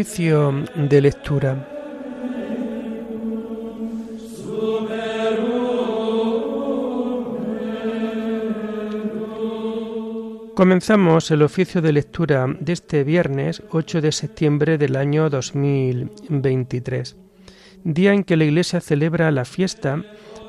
De lectura. Comenzamos el oficio de lectura de este viernes 8 de septiembre del año 2023, día en que la Iglesia celebra la fiesta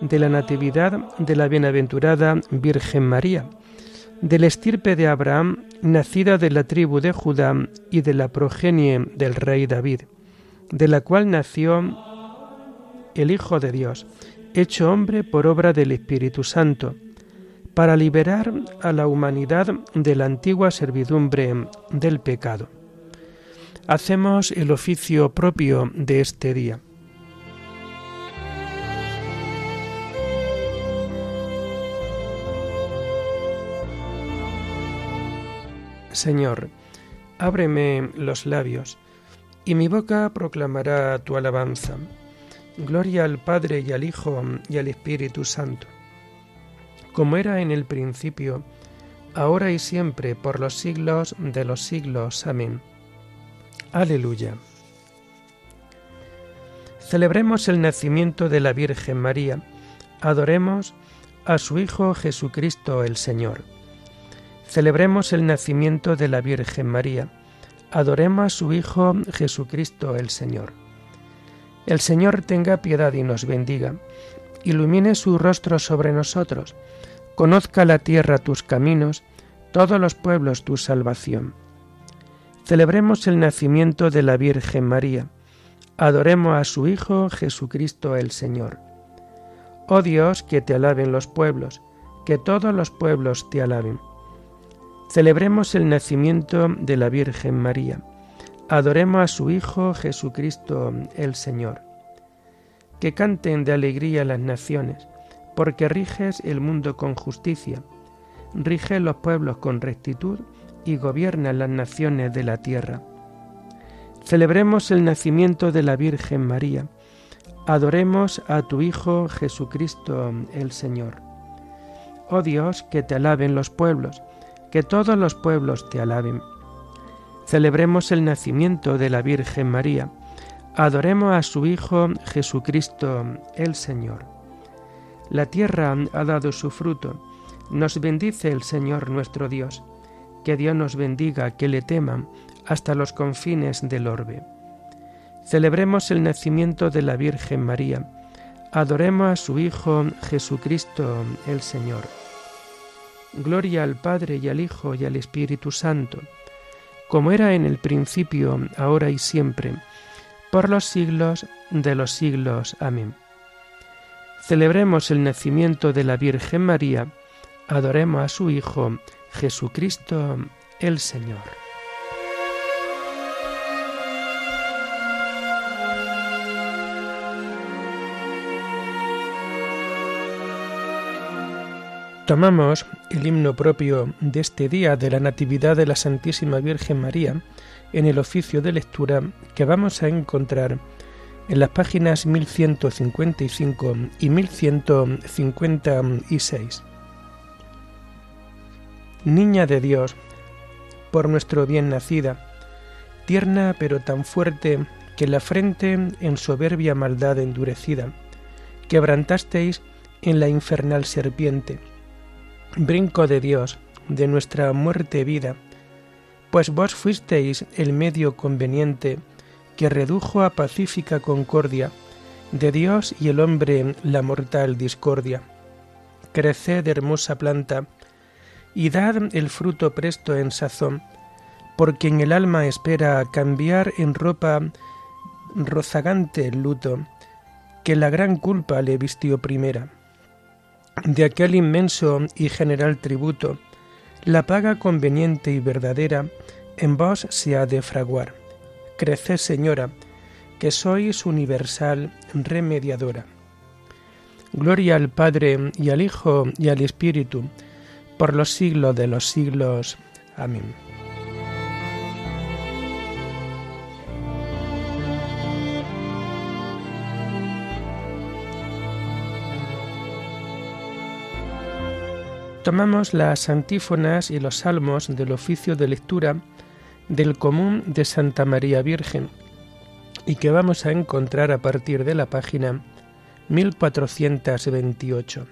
de la Natividad de la Bienaventurada Virgen María, del estirpe de Abraham, nacida de la tribu de Judá y de la progenie del rey David, de la cual nació el Hijo de Dios, hecho hombre por obra del Espíritu Santo, para liberar a la humanidad de la antigua servidumbre del pecado. Hacemos el oficio propio de este día. Señor, ábreme los labios, y mi boca proclamará tu alabanza. Gloria al Padre y al Hijo y al Espíritu Santo como era en el principio, ahora y siempre, por los siglos de los siglos. Amén. Aleluya. Celebremos el nacimiento de la Virgen María, adoremos a su Hijo Jesucristo el Señor. Celebremos el nacimiento de la Virgen María, adoremos a su Hijo Jesucristo el Señor. El Señor tenga piedad y nos bendiga, ilumine su rostro sobre nosotros, Conozca la tierra tus caminos, todos los pueblos tu salvación. Celebremos el nacimiento de la Virgen María. Adoremos a su Hijo Jesucristo el Señor. Oh Dios, que te alaben los pueblos, que todos los pueblos te alaben. Celebremos el nacimiento de la Virgen María. Adoremos a su Hijo Jesucristo el Señor. Que canten de alegría las naciones porque riges el mundo con justicia, rige los pueblos con rectitud y gobierna las naciones de la tierra. Celebremos el nacimiento de la Virgen María, adoremos a tu Hijo Jesucristo el Señor. Oh Dios, que te alaben los pueblos, que todos los pueblos te alaben. Celebremos el nacimiento de la Virgen María, adoremos a su Hijo Jesucristo el Señor. La tierra ha dado su fruto. Nos bendice el Señor nuestro Dios. Que Dios nos bendiga, que le teman hasta los confines del orbe. Celebremos el nacimiento de la Virgen María. Adoremos a su Hijo Jesucristo el Señor. Gloria al Padre y al Hijo y al Espíritu Santo, como era en el principio, ahora y siempre, por los siglos de los siglos. Amén. Celebremos el nacimiento de la Virgen María, adoremos a su Hijo, Jesucristo el Señor. Tomamos el himno propio de este día de la Natividad de la Santísima Virgen María en el oficio de lectura que vamos a encontrar en las páginas 1155 y 1156. Niña de Dios, por nuestro bien nacida, tierna pero tan fuerte que la frente en soberbia maldad endurecida, quebrantasteis en la infernal serpiente, brinco de Dios, de nuestra muerte vida, pues vos fuisteis el medio conveniente que redujo a pacífica concordia de Dios y el hombre la mortal discordia. Creced hermosa planta, y dad el fruto presto en sazón, porque en el alma espera cambiar en ropa rozagante el luto, que la gran culpa le vistió primera. De aquel inmenso y general tributo, la paga conveniente y verdadera en vos se ha de fraguar Creced, Señora, que sois universal remediadora. Gloria al Padre y al Hijo y al Espíritu, por los siglos de los siglos. Amén. Tomamos las antífonas y los salmos del oficio de lectura del común de Santa María Virgen y que vamos a encontrar a partir de la página 1428.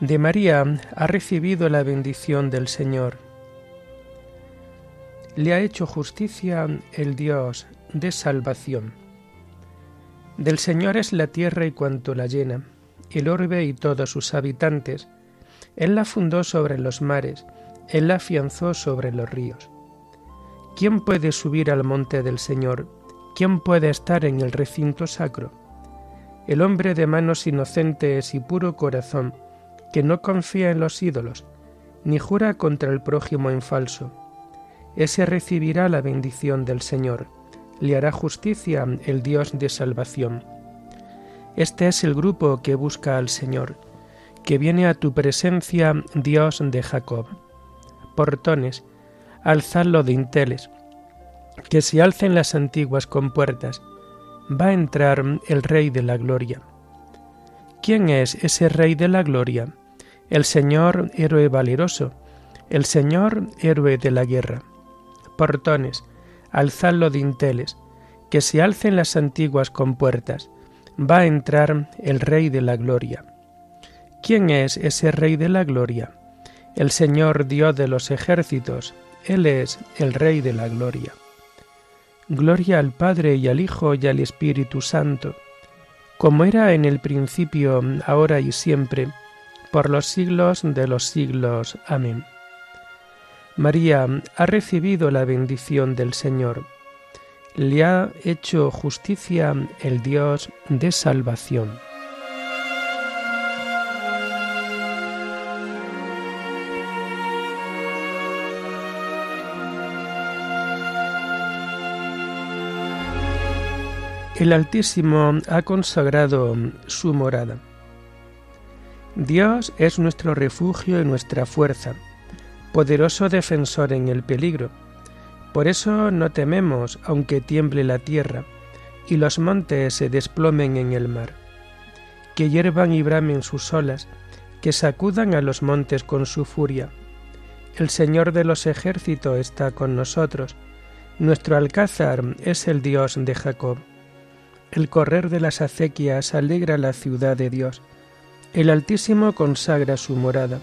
De María ha recibido la bendición del Señor. Le ha hecho justicia el Dios de salvación. Del Señor es la tierra y cuanto la llena, el orbe y todos sus habitantes. Él la fundó sobre los mares, Él la afianzó sobre los ríos. ¿Quién puede subir al monte del Señor? ¿Quién puede estar en el recinto sacro? El hombre de manos inocentes y puro corazón, que no confía en los ídolos, ni jura contra el prójimo en falso. Ese recibirá la bendición del Señor, le hará justicia el Dios de salvación. Este es el grupo que busca al Señor, que viene a tu presencia, Dios de Jacob. Portones, alzadlo de inteles, que se alcen las antiguas compuertas, va a entrar el Rey de la Gloria. ¿Quién es ese Rey de la Gloria? El Señor héroe valeroso, el Señor héroe de la guerra. Portones, alzadlo dinteles, que se alcen las antiguas compuertas, va a entrar el Rey de la Gloria. ¿Quién es ese Rey de la Gloria? El Señor Dios de los ejércitos, Él es el Rey de la Gloria. Gloria al Padre y al Hijo y al Espíritu Santo, como era en el principio, ahora y siempre, por los siglos de los siglos. Amén. María ha recibido la bendición del Señor. Le ha hecho justicia el Dios de salvación. El Altísimo ha consagrado su morada. Dios es nuestro refugio y nuestra fuerza, poderoso defensor en el peligro. Por eso no tememos aunque tiemble la tierra y los montes se desplomen en el mar. Que hiervan y bramen sus olas, que sacudan a los montes con su furia. El Señor de los ejércitos está con nosotros, nuestro alcázar es el Dios de Jacob. El correr de las acequias alegra la ciudad de Dios. El Altísimo consagra su morada.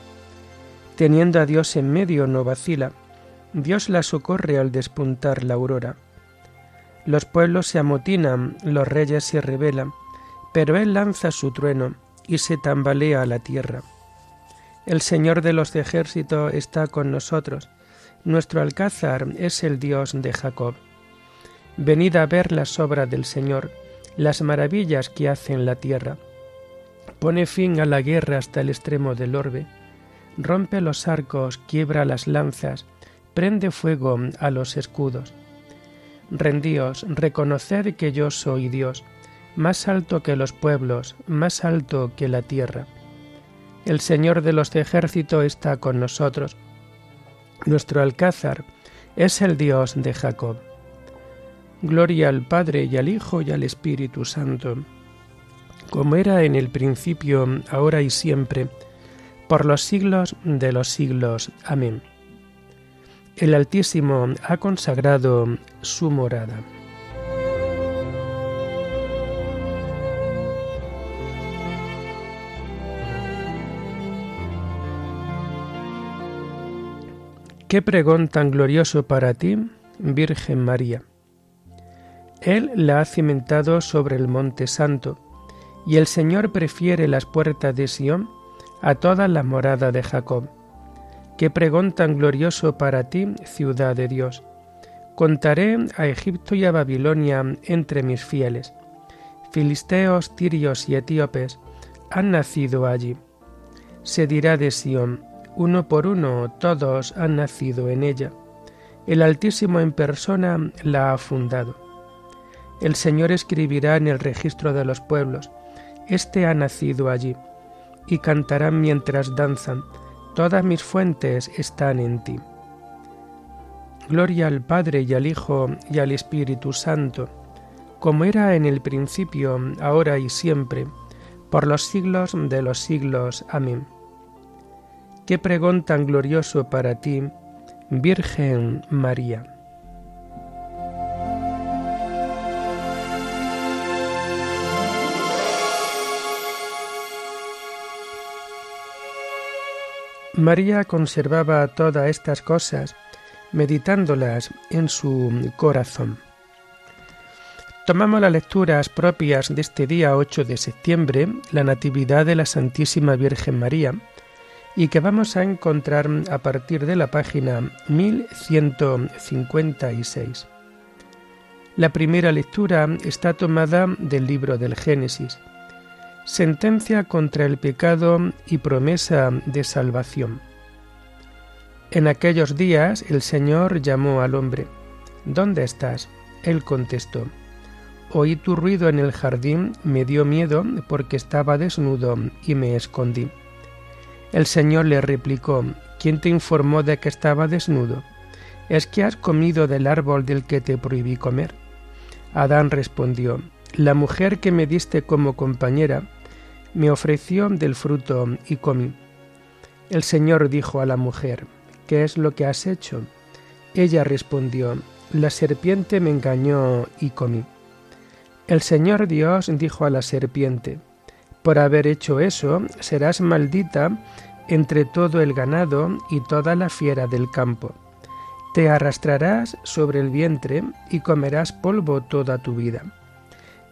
Teniendo a Dios en medio no vacila. Dios la socorre al despuntar la aurora. Los pueblos se amotinan, los reyes se rebelan, pero Él lanza su trueno y se tambalea la tierra. El Señor de los ejércitos está con nosotros. Nuestro alcázar es el Dios de Jacob. Venid a ver las obras del Señor las maravillas que hace en la tierra. Pone fin a la guerra hasta el extremo del orbe, rompe los arcos, quiebra las lanzas, prende fuego a los escudos. Rendíos, reconoced que yo soy Dios, más alto que los pueblos, más alto que la tierra. El Señor de los ejércitos está con nosotros. Nuestro alcázar es el Dios de Jacob. Gloria al Padre y al Hijo y al Espíritu Santo, como era en el principio, ahora y siempre, por los siglos de los siglos. Amén. El Altísimo ha consagrado su morada. Qué pregón tan glorioso para ti, Virgen María. Él la ha cimentado sobre el monte santo, y el Señor prefiere las puertas de Sión a toda la morada de Jacob. Qué pregón tan glorioso para ti, ciudad de Dios. Contaré a Egipto y a Babilonia entre mis fieles. Filisteos, tirios y etíopes han nacido allí. Se dirá de Sión, uno por uno todos han nacido en ella. El Altísimo en persona la ha fundado. El Señor escribirá en el registro de los pueblos, Este ha nacido allí, y cantarán mientras danzan, todas mis fuentes están en ti. Gloria al Padre y al Hijo y al Espíritu Santo, como era en el principio, ahora y siempre, por los siglos de los siglos. Amén. Qué pregón tan glorioso para ti, Virgen María. María conservaba todas estas cosas, meditándolas en su corazón. Tomamos las lecturas propias de este día 8 de septiembre, la Natividad de la Santísima Virgen María, y que vamos a encontrar a partir de la página 1156. La primera lectura está tomada del libro del Génesis, sentencia contra el pecado y promesa de salvación. En aquellos días el Señor llamó al hombre, ¿Dónde estás? Él contestó, Oí tu ruido en el jardín, me dio miedo porque estaba desnudo y me escondí. El Señor le replicó, ¿quién te informó de que estaba desnudo? ¿Es que has comido del árbol del que te prohibí comer? Adán respondió, La mujer que me diste como compañera me ofreció del fruto y comí. El Señor dijo a la mujer, ¿qué es lo que has hecho? Ella respondió, La serpiente me engañó y comí. El Señor Dios dijo a la serpiente, por haber hecho eso, serás maldita entre todo el ganado y toda la fiera del campo. Te arrastrarás sobre el vientre y comerás polvo toda tu vida.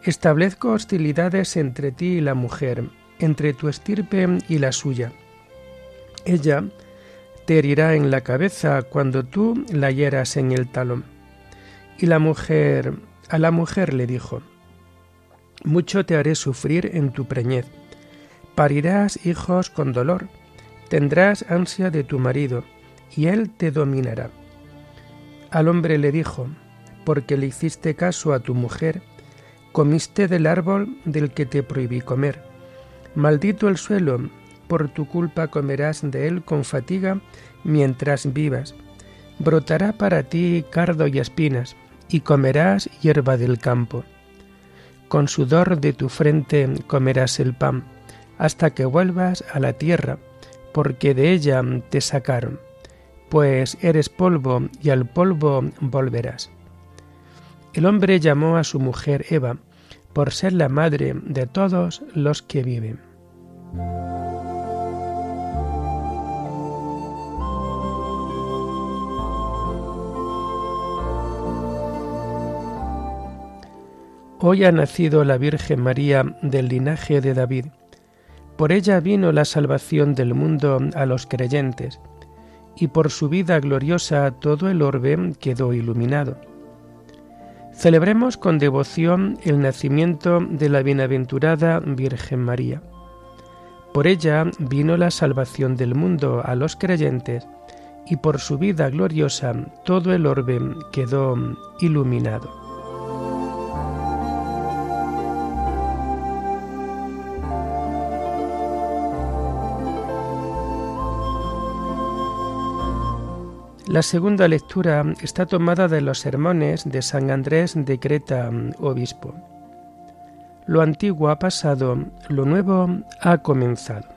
Establezco hostilidades entre ti y la mujer, entre tu estirpe y la suya. Ella te herirá en la cabeza cuando tú la hieras en el talón. Y la mujer, a la mujer le dijo, mucho te haré sufrir en tu preñez. Parirás hijos con dolor, tendrás ansia de tu marido, y él te dominará. Al hombre le dijo, porque le hiciste caso a tu mujer, comiste del árbol del que te prohibí comer. Maldito el suelo, por tu culpa comerás de él con fatiga mientras vivas. Brotará para ti cardo y espinas, y comerás hierba del campo con sudor de tu frente comerás el pan, hasta que vuelvas a la tierra, porque de ella te sacaron, pues eres polvo y al polvo volverás. El hombre llamó a su mujer Eva, por ser la madre de todos los que viven. Hoy ha nacido la Virgen María del linaje de David. Por ella vino la salvación del mundo a los creyentes, y por su vida gloriosa todo el orbe quedó iluminado. Celebremos con devoción el nacimiento de la bienaventurada Virgen María. Por ella vino la salvación del mundo a los creyentes, y por su vida gloriosa todo el orbe quedó iluminado. La segunda lectura está tomada de los sermones de San Andrés de Creta, obispo. Lo antiguo ha pasado, lo nuevo ha comenzado.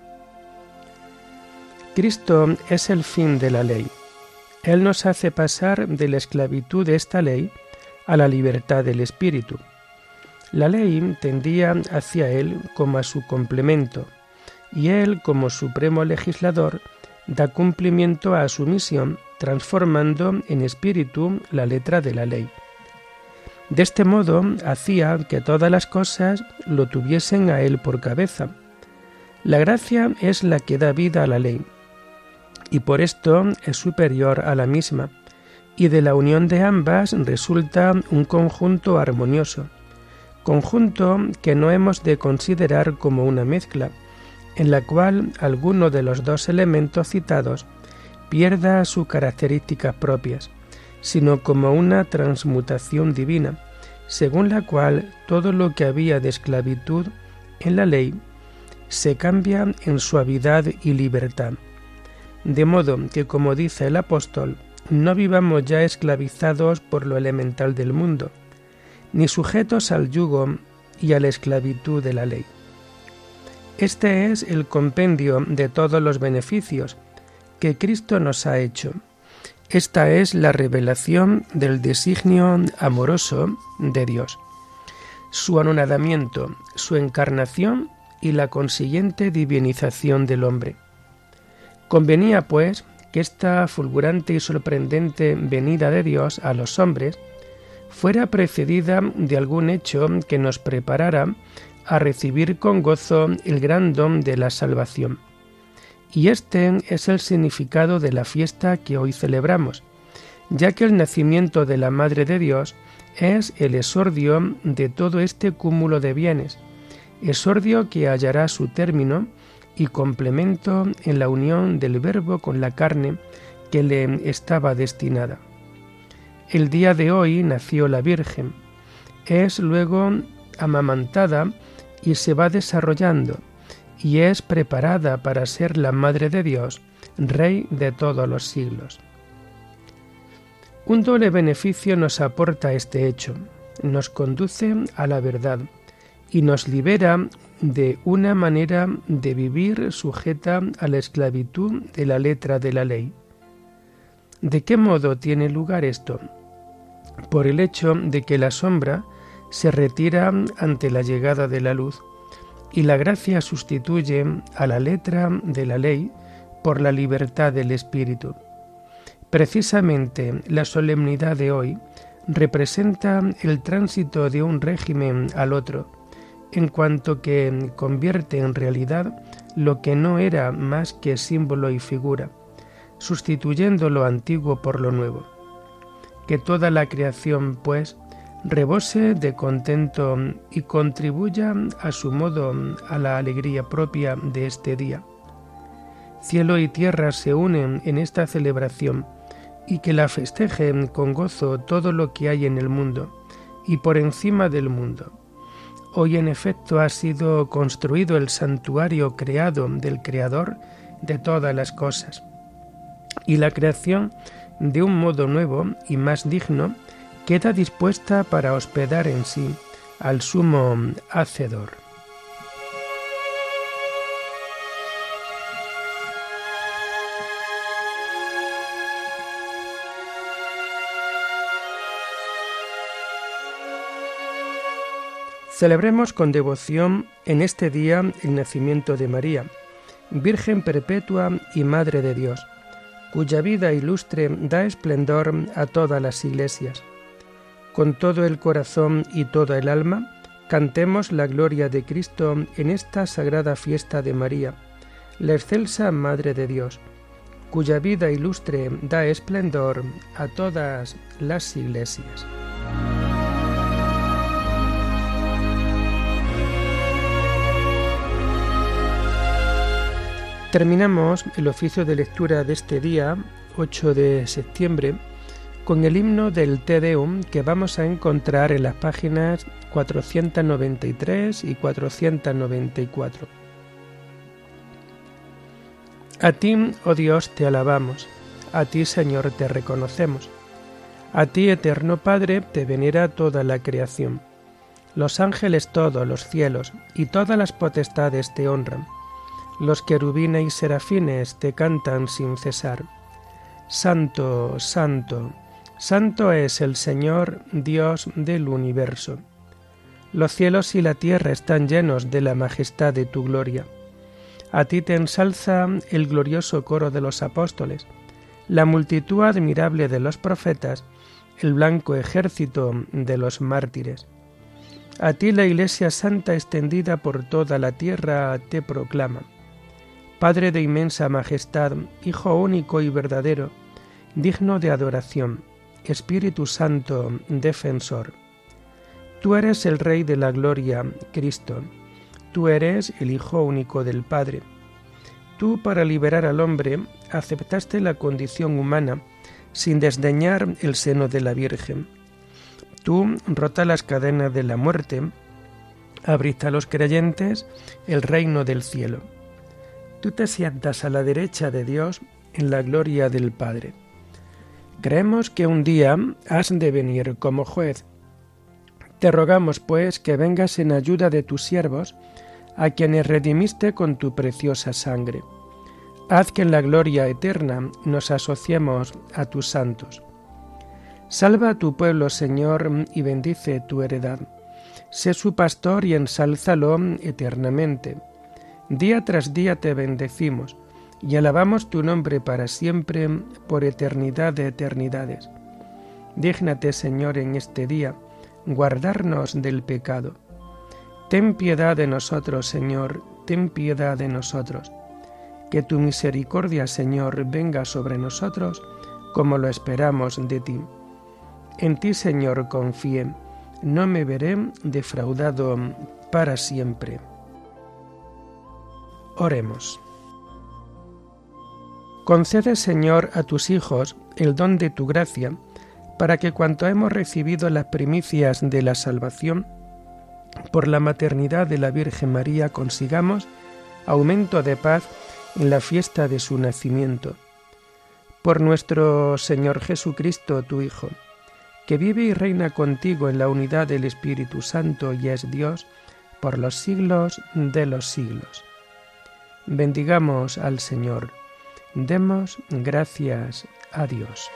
Cristo es el fin de la ley. Él nos hace pasar de la esclavitud de esta ley a la libertad del Espíritu. La ley tendía hacia Él como a su complemento, y Él, como supremo legislador, da cumplimiento a su misión transformando en espíritu la letra de la ley. De este modo hacía que todas las cosas lo tuviesen a él por cabeza. La gracia es la que da vida a la ley, y por esto es superior a la misma, y de la unión de ambas resulta un conjunto armonioso, conjunto que no hemos de considerar como una mezcla, en la cual alguno de los dos elementos citados pierda sus características propias, sino como una transmutación divina, según la cual todo lo que había de esclavitud en la ley se cambia en suavidad y libertad. De modo que, como dice el apóstol, no vivamos ya esclavizados por lo elemental del mundo, ni sujetos al yugo y a la esclavitud de la ley. Este es el compendio de todos los beneficios que Cristo nos ha hecho, Esta es la revelación del designio amoroso de Dios, su anonadamiento, su encarnación y la consiguiente divinización del hombre. Convenía, pues, que esta fulgurante y sorprendente venida de Dios a los hombres fuera precedida de algún hecho que nos preparara a recibir con gozo el gran don de la salvación. Y este es el significado de la fiesta que hoy celebramos, ya que el nacimiento de la Madre de Dios es el esordio de todo este cúmulo de bienes, esordio que hallará su término y complemento en la unión del Verbo con la carne que le estaba destinada. El día de hoy nació la Virgen, es luego amamantada y se va desarrollando, y es preparada para ser la Madre de Dios, Rey de todos los siglos. Un doble beneficio nos aporta este hecho, nos conduce a la verdad y nos libera de una manera de vivir sujeta a la esclavitud de la letra de la ley. ¿De qué modo tiene lugar esto? Por el hecho de que la sombra se retira ante la llegada de la luz y la gracia sustituye a la letra de la ley por la libertad del Espíritu. Precisamente la solemnidad de hoy representa el tránsito de un régimen al otro, en cuanto que convierte en realidad lo que no era más que símbolo y figura, sustituyendo lo antiguo por lo nuevo. Que toda la creación, pues, rebose de contento y contribuya a su modo a la alegría propia de este día. Cielo y tierra se unen en esta celebración y que la festejen con gozo todo lo que hay en el mundo y por encima del mundo. Hoy en efecto ha sido construido el santuario creado del Creador de todas las cosas y la creación de un modo nuevo y más digno queda dispuesta para hospedar en sí al sumo hacedor. Celebremos con devoción en este día el nacimiento de María, Virgen perpetua y Madre de Dios, cuya vida ilustre da esplendor a todas las iglesias. Con todo el corazón y toda el alma, cantemos la gloria de Cristo en esta sagrada fiesta de María, la excelsa Madre de Dios, cuya vida ilustre da esplendor a todas las iglesias. Terminamos el oficio de lectura de este día, 8 de septiembre, con el himno del Te Deum que vamos a encontrar en las páginas 493 y 494. A ti, oh Dios, te alabamos, a ti, Señor, te reconocemos. A ti, eterno Padre, te venera toda la creación. Los ángeles todos, los cielos y todas las potestades te honran los querubines y serafines te cantan sin cesar. Santo, santo, santo es el Señor, Dios del universo. Los cielos y la tierra están llenos de la majestad de tu gloria. A ti te ensalza el glorioso coro de los apóstoles, la multitud admirable de los profetas, el blanco ejército de los mártires. A ti la Iglesia Santa extendida por toda la tierra te proclama. Padre de inmensa majestad, Hijo único y verdadero, digno de adoración, Espíritu Santo, defensor. Tú eres el Rey de la Gloria, Cristo. Tú eres el Hijo único del Padre. Tú, para liberar al hombre, aceptaste la condición humana sin desdeñar el seno de la Virgen. Tú, rota las cadenas de la muerte, abriste a los creyentes el reino del cielo tú te sientas a la derecha de Dios en la gloria del Padre. Creemos que un día has de venir como juez. Te rogamos, pues, que vengas en ayuda de tus siervos, a quienes redimiste con tu preciosa sangre. Haz que en la gloria eterna nos asociemos a tus santos. Salva a tu pueblo, Señor, y bendice tu heredad. Sé su pastor y ensálzalo eternamente. Día tras día te bendecimos y alabamos tu nombre para siempre, por eternidad de eternidades. Dígnate, Señor, en este día, guardarnos del pecado. Ten piedad de nosotros, Señor, ten piedad de nosotros. Que tu misericordia, Señor, venga sobre nosotros como lo esperamos de ti. En ti, Señor, confié, no me veré defraudado para siempre. Oremos. Concede, Señor, a tus hijos el don de tu gracia, para que cuanto hemos recibido las primicias de la salvación, por la maternidad de la Virgen María consigamos aumento de paz en la fiesta de su nacimiento. Por nuestro Señor Jesucristo, tu Hijo, que vive y reina contigo en la unidad del Espíritu Santo y es Dios por los siglos de los siglos. Bendigamos al Señor. Demos gracias a Dios.